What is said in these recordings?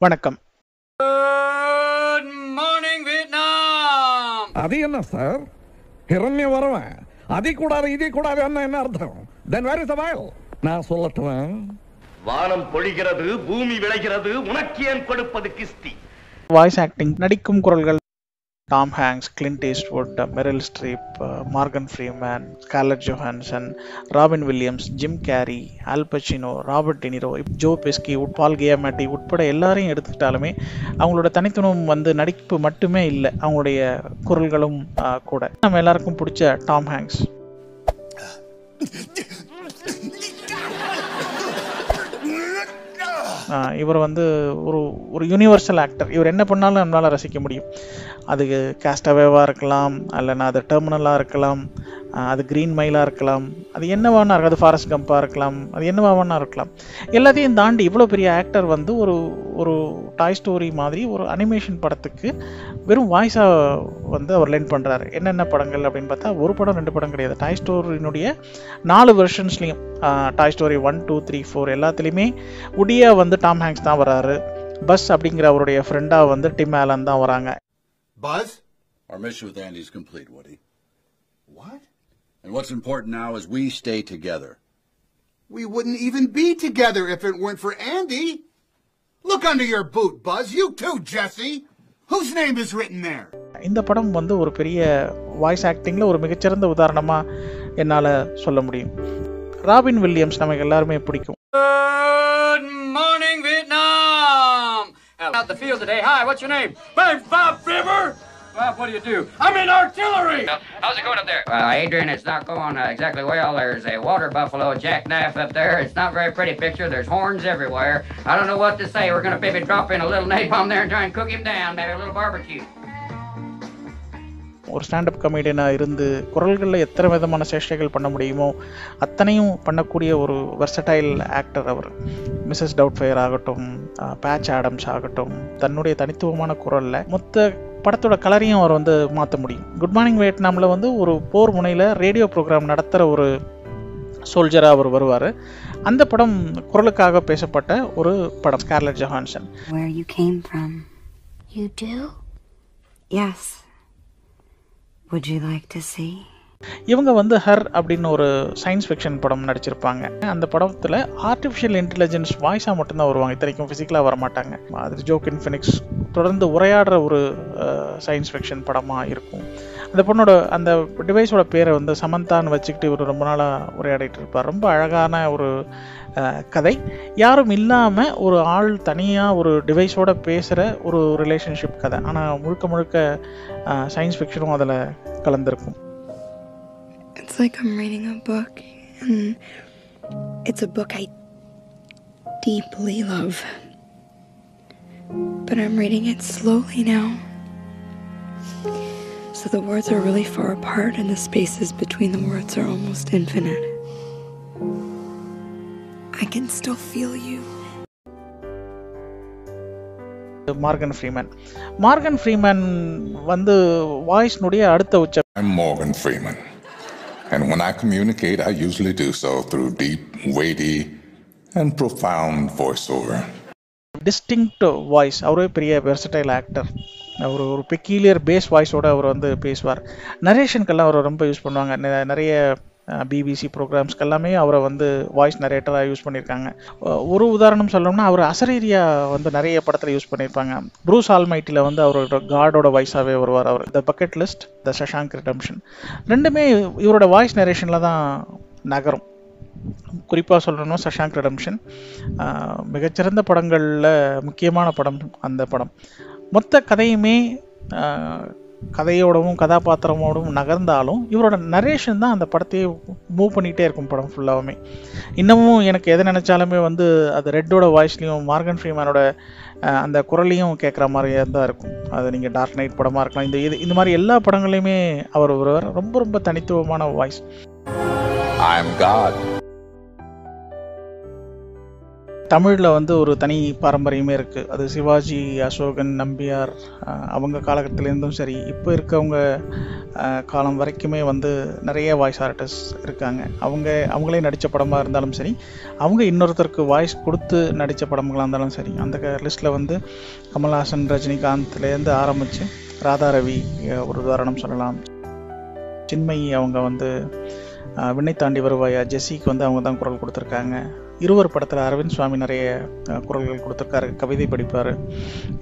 வணக்கம். Good morning, Vietnam! அது என்ன சார் ஹிரண்ய வரவன். அதி கூடாது இதி கூடாது என்ன என்ன அர்த்தம்? தென் வேர் இஸ் வயல் நான் சொல்லட்டுமா? வானம் பொழிகிறது பூமி விளைகிறது உனக்கு ஏன் கொடுப்பது கிஸ்தி? வாய்ஸ் ஆக்டிங் நடிக்கும் குரல்கள் Tom Hanks Clint Eastwood Meryl Streep Morgan Freeman Scarlett Johansson Robin Williams Jim Carrey Al Pacino Robert De Niro Joe Pesci Utpal Giamatti உட்பட எல்லாரையும் எடுத்துக்கிட்டாலுமே அவங்களோட தனித்துவம் வந்து நடிப்பு மட்டுமே இல்லை அவங்களுடைய குரல்களும் கூட. நம்ம எல்லாருக்கும் பிடிச்ச டாம் ஹேங்ஸ் இவர் வந்து ஒரு ஒரு யூனிவர்சல் ஆக்டர் இவர் என்ன பண்ணாலும் நம்மளால் ரசிக்க முடியும். அது கேஸ்டவேவாக இருக்கலாம் இல்லைன்னா அது டெர்மினலாக இருக்கலாம் அது க்ரீன் மைலாக இருக்கலாம் அது என்னவானா இருக்கும் அது ஃபாரஸ்ட் கம்பாக இருக்கலாம் அது என்னவானா இருக்கலாம். எல்லாத்தையும் தாண்டி இவ்வளோ பெரிய ஆக்டர் வந்து ஒரு ஒரு டாய் ஸ்டோரி மாதிரி ஒரு அனிமேஷன் படத்துக்கு வெறும் வாய்ஸாக வந்து அவர் லேர்ன் பண்ணுறாரு என்னென்ன படங்கள் அப்படின்னு பார்த்தா ஒரு படம் ரெண்டு படம் கிடையாது. டாய் ஸ்டோரியினுடைய நாலு வெர்ஷன்ஸ்லேயும் toy story one two three four எல்லாத்துலேயுமே உடியா வந்து டாம் ஹேங்க்ஸ் தான் வராரு பஸ் அப்படிங்கிற அவருடைய ஃப்ரெண்டாக வந்து டிம் ஆலன் தான் வராங்க. Buzz? Our mission with Andy is complete, Woody. What? And what's important now is we stay together. We wouldn't even be together if it weren't for Andy. Look under your boot, Buzz. You too, Jesse. Whose name is written there? இந்த படம் வந்து ஒரு பெரிய voice ஆக்டிங்கில் ஒரு மிகச்சிறந்த உதாரணமாக என்னால் சொல்ல முடியும் ராபின் வில்லியம்ஸ் நமக்கு எல்லாருமே பிடிக்கும் Vietnam! Out the field today. Hi, what's your name? My Name's Bob Fibber. Bob, what do you do? I'm in artillery. How's it going up there? Uh, Adrian, it's not going uh, exactly well. There's a water buffalo jackknife up there. It's not a very pretty picture. There's horns everywhere. I don't know what to say. We're going to maybe drop in a little napalm there and try and cook him down. Maybe a little barbecue. ஒரு stand up கமெடியனாக இருந்து குரல்களில் எத்தனை விதமான சேஷ்டைகள் பண்ண முடியுமோ அத்தனையும் பண்ணக்கூடிய ஒரு வெர்சடைல் ஆக்டர் அவர் மிஸ்ஸஸ் டவுட்ஃபயர் ஆகட்டும் பேட்ச் ஆடம்ஸ் ஆகட்டும் தன்னுடைய தனித்துவமான குரலில் மொத்த படத்தோட கலரையும் அவர் வந்து மாற்ற முடியும் குட் மார்னிங் வியட்நாமில் வந்து ஒரு போர் முனையில் ரேடியோ ப்ரோக்ராம் நடத்துகிற ஒரு சோல்ஜராக அவர் வருவார் அந்த படம் குரலுக்காக பேசப்பட்ட ஒரு படம் Scarlett Johansson where you came from. You do? Yes. Would you like to see? இவங்க வந்து ஹர் அப்படின்னு ஒரு சயின்ஸ் ஃபிக்ஷன் படம் நடிச்சிருப்பாங்க. அந்த படத்தில் ஆர்டிஃபிஷியல் இன்டெலிஜென்ஸ் வாய்ஸாக மட்டும்தான் வருவாங்க. இத்தனைக்கும் ஃபிசிக்கலாக வர மாட்டாங்க அது ஜோக்கின் ஃபினிக்ஸ் தொடர்ந்து உரையாடுற ஒரு சயின்ஸ் ஃபிக்ஷன் படமாக இருக்கும். அந்த பொண்ணோட அந்த டிவைஸோட பேரை வந்து சமந்தான்னு வச்சுக்கிட்டு இவர் ரொம்ப நாளாக உரையாடிட்டு இருப்பார் ரொம்ப அழகான ஒரு கதை யாரும் இல்லாமல் ஒரு ஆள் தனியாக ஒரு டிவைஸோட பேசுகிற ஒரு ரிலேஷன்ஷிப் கதை ஆனால் முழுக்க முழுக்க சயின்ஸ் ஃபிக்ஷனும் அதில் கலந்துருக்கும் It's like I'm reading a book, and it's a book I deeply love. But I'm reading it slowly now. So the words are really far apart, and the spaces between the words are almost infinite. I can still feel you. Morgan Freeman Morgan Freeman வந்து வாய்ஸ்னுடைய அடுத்த உச்ச I'm Morgan Freeman. And when I communicate, I usually do so through deep, weighty, and profound voiceover. Distinct voice அவரே பெரிய versatile actor அவர் ஒரு பெக்கீலியர் base வாய்ஸோடு அவர் வந்து பேசுவார். நரேஷனுக்கெல்லாம் அவர் ரொம்ப யூஸ் பண்ணுவாங்க. நிறைய பிபிசி ப்ரோக்ராம்ஸ்க்கு எல்லாமே அவரை வந்து வாய்ஸ் நரேட்டராக யூஸ் பண்ணியிருக்காங்க ஒரு உதாரணம் சொல்லணும்னா அவர் அசரீரியா வந்து நிறைய படத்தில் யூஸ் பண்ணியிருப்பாங்க ப்ரூஸ் ஆல்மைட்டியில் வந்து அவரோட காடோட வாய்ஸாகவே வருவார் அவர். The bucket list the Shawshank Redemption ரெண்டுமே இவரோட வாய்ஸ் நரேஷனில் தான் நகரும். குறிப்பாக சொல்லணும்னா சஷாங்க் ரிடம்ஷன் மிகச்சிறந்த படங்களில் முக்கியமான படம் அந்த படம். மொத்த கதையுமே கதையோடவும் கதாபாத்திரமோடவும் நகர்ந்தாலும் இவரோட நரேஷன் தான் அந்த படத்தையே மூவ் பண்ணிகிட்டே இருக்கும் படம் ஃபுல்லாகவுமே இன்னமும் எனக்கு எதை நினச்சாலுமே வந்து அது ரெட்டோட வாய்ஸ்லேயும் மார்கன் ஃப்ரீமேனோட அந்த குரலையும் கேட்குற மாதிரியே தான் இருக்கும். அது நீங்கள் டார்க் நைட் படமாக இருக்கலாம். இந்த இது இந்த மாதிரி எல்லா படங்களையுமே அவர் ஒருவர் ரொம்ப ரொம்ப தனித்துவமான வாய்ஸ் I'm காட் தமிழில் வந்து ஒரு தனி பாரம்பரியமே இருக்குது அது சிவாஜி அசோகன் நம்பியார் அவங்க காலகட்டத்திலேருந்தும் சரி இப்போ இருக்கவங்க காலம் வரைக்குமே வந்து நிறைய வாய்ஸ் ஆர்டிஸ்ட் இருக்காங்க. அவங்க அவங்களே நடித்த படமாக இருந்தாலும் சரி அவங்க இன்னொருத்தருக்கு வாய்ஸ் கொடுத்து நடித்த படங்களாக இருந்தாலும் சரி அந்த லிஸ்ட்டில் வந்து கமல்ஹாசன் ரஜினிகாந்த்லேருந்து ஆரம்பித்து ராதா ரவி ஒரு உதாரணம் சொல்லலாம். சின்மயி அவங்க வந்து விண்ணை தாண்டி வருவாயா? ஜெஸ்ஸிக்கு வந்து அவங்க தான் குரல் கொடுத்துருக்காங்க. இருவர் படத்தில் அரவிந்த் சுவாமி நிறைய குரல்கள் கொடுத்துருக்காரு கவிதை படிப்பார்.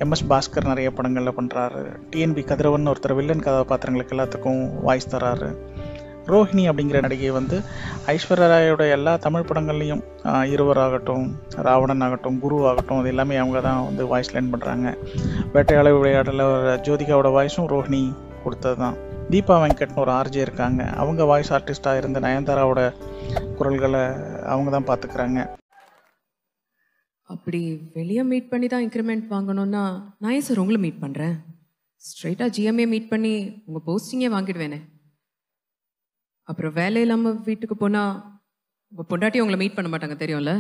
எம்எஸ் பாஸ்கர் நிறைய படங்களில் பண்ணுறாரு டிஎன்பி கதிரவன் ஒருத்தர் வில்லன் கதாபாத்திரங்களுக்கு எல்லாத்துக்கும் வாய்ஸ் தராரு. ரோஹிணி அப்படிங்கிற நடிகை வந்து ஐஸ்வர்யா ராயோட எல்லா தமிழ் படங்கள்லையும் இருவராகட்டும் இருவர் ஆகட்டும் ராவணன் ஆகட்டும் குரு ஆகட்டும் அது எல்லாமே அவங்க தான் வந்து வாய்ஸ் லேர்ன் பண்ணுறாங்க வேட்டையாள விளையாடல ஜோதிகாவோட வாய்ஸும் ரோஹிணி கொடுத்தது தான் தீபா வெங்கட்னு ஒரு ஆர்ஜே இருக்காங்க. அவங்க வாய்ஸ் ஆர்டிஸ்டாக இருந்த நயன்தாராவோட குரல்களை அவங்க தான் பார்த்துக்கிறாங்க. அப்படி வெளியே மீட் பண்ணி தான் இன்க்ரிமெண்ட் வாங்கணும்னா நான் ஏன் சார் உங்களை மீட் பண்ணுறேன் ஸ்ட்ரைட்டாக ஜிஎம்ஏ மீட் பண்ணி உங்கள் போஸ்டிங்கே வாங்கிடுவேனே. அப்புறம் வேலை இல்லாமல் வீட்டுக்கு போனால் உங்கள் பொண்டாட்டி உங்களை மீட் பண்ண மாட்டாங்க தெரியும்ல?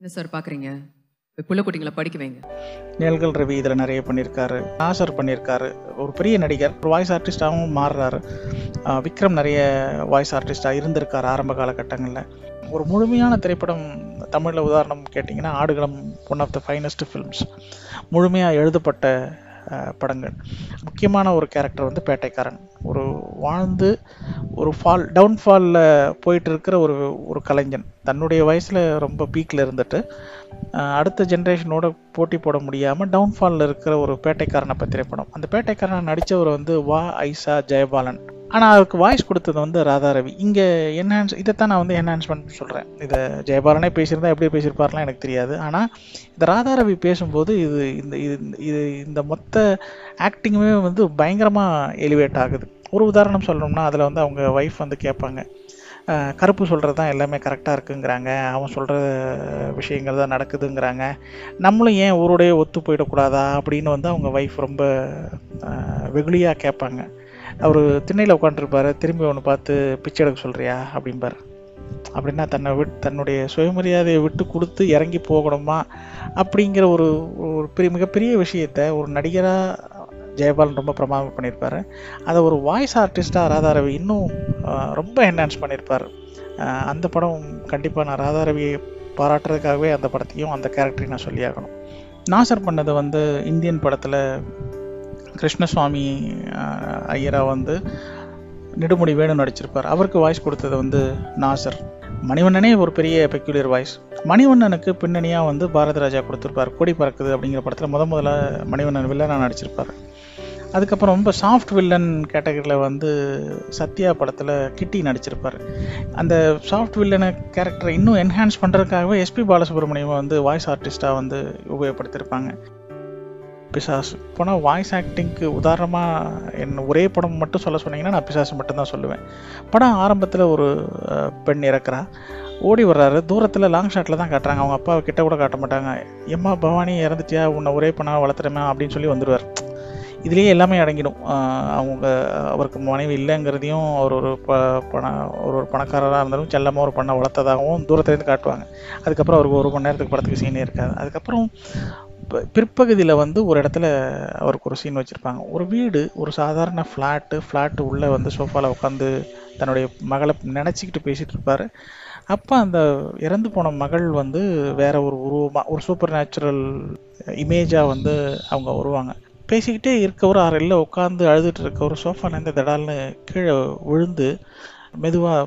என்ன சார் பார்க்குறீங்க புள்ள படிக்க வைங்க. நேல்கள் ரவி இதில் நிறைய பண்ணியிருக்காரு. நாசர் பண்ணியிருக்காரு. ஒரு பெரிய நடிகர். ஒரு வாய்ஸ் ஆர்டிஸ்டாகவும் மாறுறாரு. விக்ரம் நிறைய வாய்ஸ் ஆர்டிஸ்டாக இருந்திருக்கார் ஆரம்ப காலகட்டங்களில். ஒரு முழுமையான திரைப்படம் தமிழில் உதாரணம் கேட்டிங்கன்னா Aadukalam one of the finest films முழுமையாக எழுதப்பட்ட படங்கள். முக்கியமான ஒரு கேரக்டர் வந்து பேட்டைக்காரன். ஒரு வாழ்ந்து ஒரு ஃபால் டவுன்ஃபாலில் போயிட்டு இருக்கிற ஒரு ஒரு கலைஞன். தன்னுடைய வயசில் ரொம்ப பீக்கில் இருந்துட்டு அடுத்த ஜென்ரேஷனோட போட்டி போட முடியாமல் டவுன்ஃபாலில் இருக்கிற ஒரு பேட்டைக்காரனை பற்றி படம். அந்த பேட்டைக்காரனை நடித்தவர் வந்து வா ஐசா ஜெயபாலன். ஆனால் அதுக்கு வாய்ஸ் கொடுத்தது வந்து ராதா ரவி. இங்கே என்ஹான்ஸ் இதைத்தான் நான் வந்து என்ஹான்ஸ்மெண்ட் சொல்கிறேன் இதை ஜெயபாலனே பேசியிருந்தா எப்படி பேசியிருப்பார்லாம் எனக்கு தெரியாது. ஆனால் இந்த ராதா ரவி பேசும்போது இது இந்த இது இது இந்த மொத்த ஆக்டிங்குமே வந்து பயங்கரமாக எலிவேட் ஆகுது. ஒரு உதாரணம் சொல்லணும்னா அதில் வந்து அவங்க ஒய்ஃப் வந்து கேட்பாங்க கருப்பு சொல்கிறது தான் எல்லாமே கரெக்டாக இருக்குங்கிறாங்க. அவன் சொல்கிற விஷயங்கள் தான் நடக்குதுங்கிறாங்க. நம்மளும் ஏன் ஊரோடய ஒத்து போயிடக்கூடாதா? அப்படின்னு வந்து அவங்க ஒய்ஃப் ரொம்ப வெகுளியாக கேட்பாங்க. அவர் திண்ணையில் உட்காந்துருப்பார் திரும்பி ஒன்று பார்த்து பிச்சை எடுக்க சொல்கிறியா அப்படிம்பார். அப்படின்னா தன்னை விட் தன்னுடைய சுயமரியாதையை விட்டு கொடுத்து இறங்கி போகணுமா? அப்படிங்கிற ஒரு ஒரு பெரிய மிகப்பெரிய விஷயத்த ஒரு நடிகராக ஜெயபாலன் ரொம்ப பிரமாதம் பண்ணியிருப்பாரு. அதை ஒரு வாய்ஸ் ஆர்டிஸ்ட்டாக ராதாரவி இன்னும் ரொம்ப என்ஹான்ஸ் பண்ணியிருப்பார். அந்த படம் கண்டிப்பாக நான் ராதாரவியை பாராட்டுறதுக்காகவே அந்த படத்தையும் அந்த கேரக்டரையும் நான் சொல்லியாகணும். நாசர் பண்ணது வந்து இந்தியன் படத்தில் கிருஷ்ணசுவாமி ஐயரா வந்து நெடுமுடி வேணு நடிச்சிருப்பார். அவருக்கு வாய்ஸ் கொடுத்தது வந்து நாசர். மணிவண்ணனே ஒரு பெரிய பெக்யூலியர் வாய்ஸ் மணிவண்ணனுக்கு பின்னணியாக வந்து பாரத ராஜா கொடுத்துருப்பார். கொடி பறக்குது அப்படிங்கிற படத்தில் முத முதல்ல மணிவண்ணன் வில்லனாக நடிச்சிருப்பார். அதுக்கப்புறம் ரொம்ப சாஃப்ட் வில்லன் கேட்டகரியில் வந்து சத்யா படத்தில் கிட்டி நடிச்சிருப்பார். அந்த சாஃப்ட் வில்லனை கேரக்டரை இன்னும் என்ஹான்ஸ் பண்ணுறதுக்காகவே எஸ்பி பாலசுப்ரமணியம் வந்து வாய்ஸ் ஆர்டிஸ்ட்டாக வந்து உபயோகப்படுத்தியிருப்பாங்க பிசாசு. போனால் வாய்ஸ் ஆக்டிங்க்கு உதாரணமாக என் ஒரே படம் மட்டும் சொல்ல சொன்னீங்கன்னா நான் பிசாசு மட்டும்தான் சொல்லுவேன். படம் ஆரம்பத்தில் ஒரு பெண் இறக்குறா. ஓடி வர்றாரு. தூரத்தில் லாங் ஷாட்டில் தான் காட்டுறாங்க. அவங்க அப்பாவை கிட்ட கூட காட்ட மாட்டாங்க. எம்மா பவானி இறந்துட்டியா? உன்னை ஒரே பண்ணா வளர்த்துறமே அப்படின்னு சொல்லி வந்துடுவார் இதுலேயே எல்லாமே அடங்கிடும். அவங்க அவருக்கு மனைவி இல்லைங்கிறதையும் அவர் ஒரு ப பண ஒரு ஒரு பணக்காரராக இருந்தாலும் செல்லமாக ஒரு பண்ணை வளர்த்ததாகவும் தூரத்துலேருந்து காட்டுவாங்க. அதுக்கப்புறம் அவருக்கு ஒரு மணி நேரத்துக்கு படத்துக்கு சீனே இருக்காது. அதுக்கப்புறம் இப்போ பிற்பகுதியில் வந்து ஒரு இடத்துல அவருக்கு ஒரு சீன் வச்சுருப்பாங்க. ஒரு வீடு ஒரு சாதாரண ஃப்ளாட்டு ஃப்ளாட்டு உள்ளே வந்து சோஃபாவில் உட்காந்து தன்னுடைய மகளை நினச்சிக்கிட்டு பேசிகிட்டு இருப்பார். அப்போ அந்த இறந்து போன மகள் வந்து வேற ஒரு உருவமாக ஒரு சூப்பர் நேச்சுரல் இமேஜாக வந்து அவங்க வருவாங்க. பேசிக்கிட்டே இருக்கவர் அறையில் உட்காந்து அழுதுட்டு இருக்கவர் சோஃபாலேருந்து திடால்னு கீழே விழுந்து மெதுவாக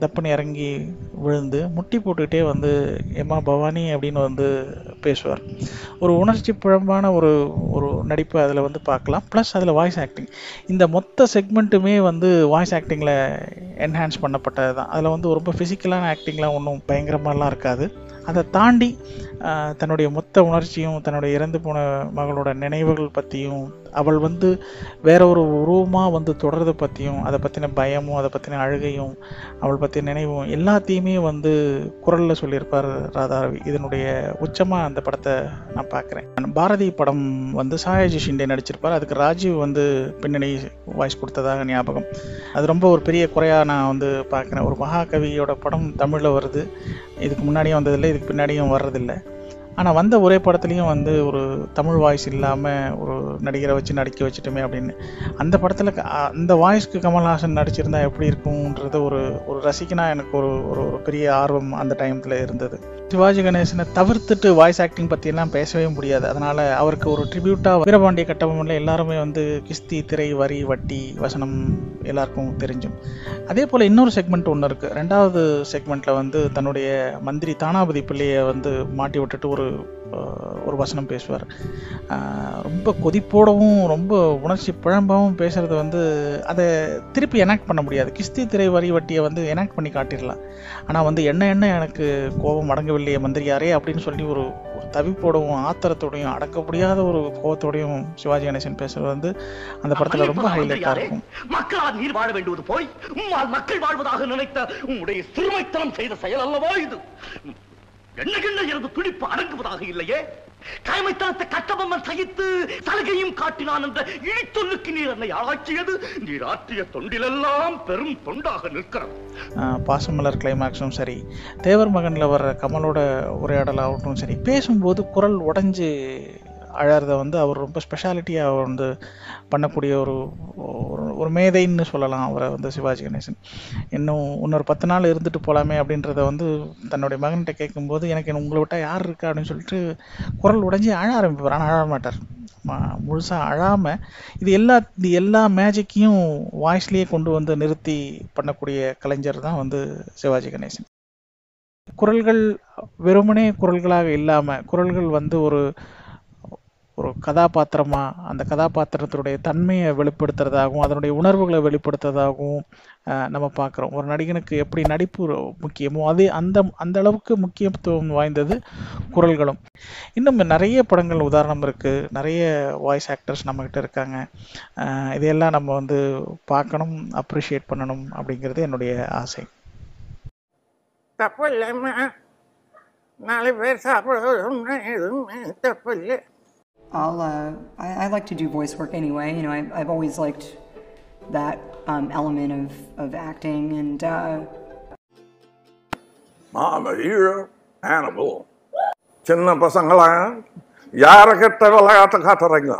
தப்புன்னு இறங்கி விழுந்து முட்டி போட்டுக்கிட்டே வந்து எம்மா பவானி அப்படின்னு வந்து பேசுவார். ஒரு உணர்ச்சி புழம்பான ஒரு ஒரு நடிப்பை அதில் வந்து பார்க்கலாம். ப்ளஸ் அதில் வாய்ஸ் ஆக்டிங் இந்த மொத்த செக்மெண்ட்டுமே வந்து வாய்ஸ் ஆக்டிங்கில் என்ஹான்ஸ் பண்ணப்பட்டது தான் அதில் வந்து ரொம்ப ஃபிசிக்கலான ஆக்டிங்லாம் ஒன்றும் பயங்கரமாலாம் இருக்காது. அதை தாண்டி தன்னுடைய மொத்த உணர்ச்சியும் தன்னுடைய இறந்து போன மகளோட நினைவுகள் பற்றியும் அவள் வந்து வேற ஒரு உருவமாக வந்து தொடர்றதை பற்றியும் அதை பற்றின பயமும் அதை பற்றின அழுகையும் அவள் பற்றின நினைவும் எல்லாத்தையுமே வந்து குரலில் சொல்லியிருப்பார் ராதாரவி. இதனுடைய உச்சமாக அந்த படத்தை நான் பார்க்குறேன். பாரதி படம் வந்து சாயாஜி ஷிண்டே நடிச்சிருப்பார். அதுக்கு ராஜீவ் வந்து பின்னணி வாய்ஸ் கொடுத்ததாக ஞாபகம். அது ரொம்ப ஒரு பெரிய குறையாக நான் வந்து பார்க்குறேன். ஒரு மகாகவியோட படம் தமிழில் வருது. இதுக்கு முன்னாடியும் வந்ததில்லை இதுக்கு பின்னாடியும் வர்றதில்லை. ஆனால் வந்த ஒரே படத்துலையும் வந்து ஒரு தமிழ் வாய்ஸ் இல்லாமல் ஒரு நடிகரை வச்சு நடிக்க வச்சுட்டோமே அப்படின்னு. அந்த படத்தில் அந்த வாய்ஸ்க்கு கமல்ஹாசன் நடிச்சிருந்தா எப்படி இருக்கும்ன்றது ஒரு ஒரு ரசிக்கனா எனக்கு ஒரு ஒரு ஒரு பெரிய ஆர்வம் அந்த டைமில் இருந்தது. சிவாஜி கணேசனை தவிர்த்துட்டு வாய்ஸ் ஆக்டிங் பற்றியெல்லாம் பேசவே முடியாது. அதனால் அவருக்கு ஒரு ட்ரிபியூட்டாக வீரபாண்டிய கட்டபொம்மனில் எல்லாருமே வந்து கிஸ்தி திரை வரி வட்டி வசனம் எல்லாருக்கும் தெரிஞ்சும். அதே போல் இன்னொரு செக்மெண்ட் ஒன்று இருக்குது ரெண்டாவது செக்மெண்ட்டில் வந்து தன்னுடைய மந்திரி தானாபதி பிள்ளையை வந்து மாட்டி விட்டுட்டு ஒரு ஒரு வசனம் பேசுவார். ரொம்ப கொதிப்போடவும் ரொம்ப உணர்ச்சி பிழம்பாகவும் பேசுறது வந்து அதை திருப்பி எனாக்ட் பண்ண முடியாது. கிஸ்தி திரை வரி வட்டியை வந்து எனாக்ட் பண்ணி காட்டிடலாம். ஆனால் வந்து என்ன என்ன எனக்கு கோபம் அடங்கவில்லையே மந்திரியாரே அப்படின்னு சொல்லி ஒரு தவிப்போடவும் ஆத்திரத்தோடையும் அடக்க முடியாத ஒரு கோபத்தோடையும் சிவாஜி கணேசன் பேசுறது வந்து அந்த படத்தில் ரொம்ப ஹைலைட்டாக இருக்கும். மக்களால் நீர் வாழ வேண்டுவது போய் மக்கள் வாழ்வதாக நினைத்த உம்முடைய சிறுமைத்தனம் செய்த செயல் அல்லவா இது? என்ன எனது துடிப்பு அடங்குவதாக இல்லையே. கைமைத்தனத்தை கட்டபொம்மன் சகித்து சலுகையும் காட்டினான் என்ற இழிச்சொல்லுக்கு நீர் என்னை ஆட்சியது நீர் ஆற்றிய தொண்டிலெல்லாம் பெரும் தொண்டாக நிற்கிறது. பாசமலர் கிளைமேக்ஸும் சரி தேவர் மகனில் வர்ற கமலோட உரையாடலாகட்டும் சரி பேசும்போது குரல் உடஞ்சு அழறத வந்து அவர் ரொம்ப ஸ்பெஷாலிட்டியாக வந்து பண்ணக்கூடிய ஒரு ஒரு- ஒரு மேதைன்னு சொல்லலாம் அவரை வந்து சிவாஜி கணேசன். இன்னும் இன்னொரு பத்து நாள் இருந்துட்டு போகலாமே அப்படின்றத வந்து தன்னுடைய மகன்கிட்ட கேட்கும்போது எனக்கு உங்களை விட்டால் யார் இருக்கா அப்படின்னு சொல்லிட்டு குரல் உடஞ்சி அழ ஆரம்பிப்பார். ஆனால் அழ மாட்டார். முழுசாக அழாமல் இது எல்லா இது எல்லா மேஜிக்கையும் வாய்ஸ்லேயே கொண்டு வந்து நிறுத்தி பண்ணக்கூடிய கலைஞர் தான் வந்து சிவாஜி கணேசன். குரல்கள் வெறுமனே குரல்களாக இல்லாமல் குரல்கள் வந்து ஒரு ஒரு கதாபாத்திரமாக அந்த கதாபாத்திரத்தினுடைய தன்மையை வெளிப்படுத்துறதாகவும் அதனுடைய உணர்வுகளை வெளிப்படுத்துறதாகவும் நம்ம பார்க்குறோம். ஒரு நடிகனுக்கு எப்படி நடிப்பு ஒரு முக்கியமோ அதே அந்த அந்த அளவுக்கு முக்கியத்துவம் வாய்ந்தது குரல்களும். இன்னும் நிறைய படங்கள் உதாரணம் இருக்குது நிறைய வாய்ஸ் ஆக்டர்ஸ் நம்மக்கிட்ட இருக்காங்க. இதையெல்லாம் நம்ம வந்து பார்க்கணும் அப்ரிஷியேட் பண்ணணும் அப்படிங்கிறது என்னுடைய ஆசை. தப்பு இல்லைம்மா நாலு பேர் சாப்பிடுறது எதுவுமே தப்பு இல்லை. I'll, uh, I, I like to do voice work anyway. You know, I, I've always liked that um, element of, of acting, and uh, I'm a hero, animal. சின்ன பசங்களா யார கிட்ட விளையாட்டு காட்டுறீங்க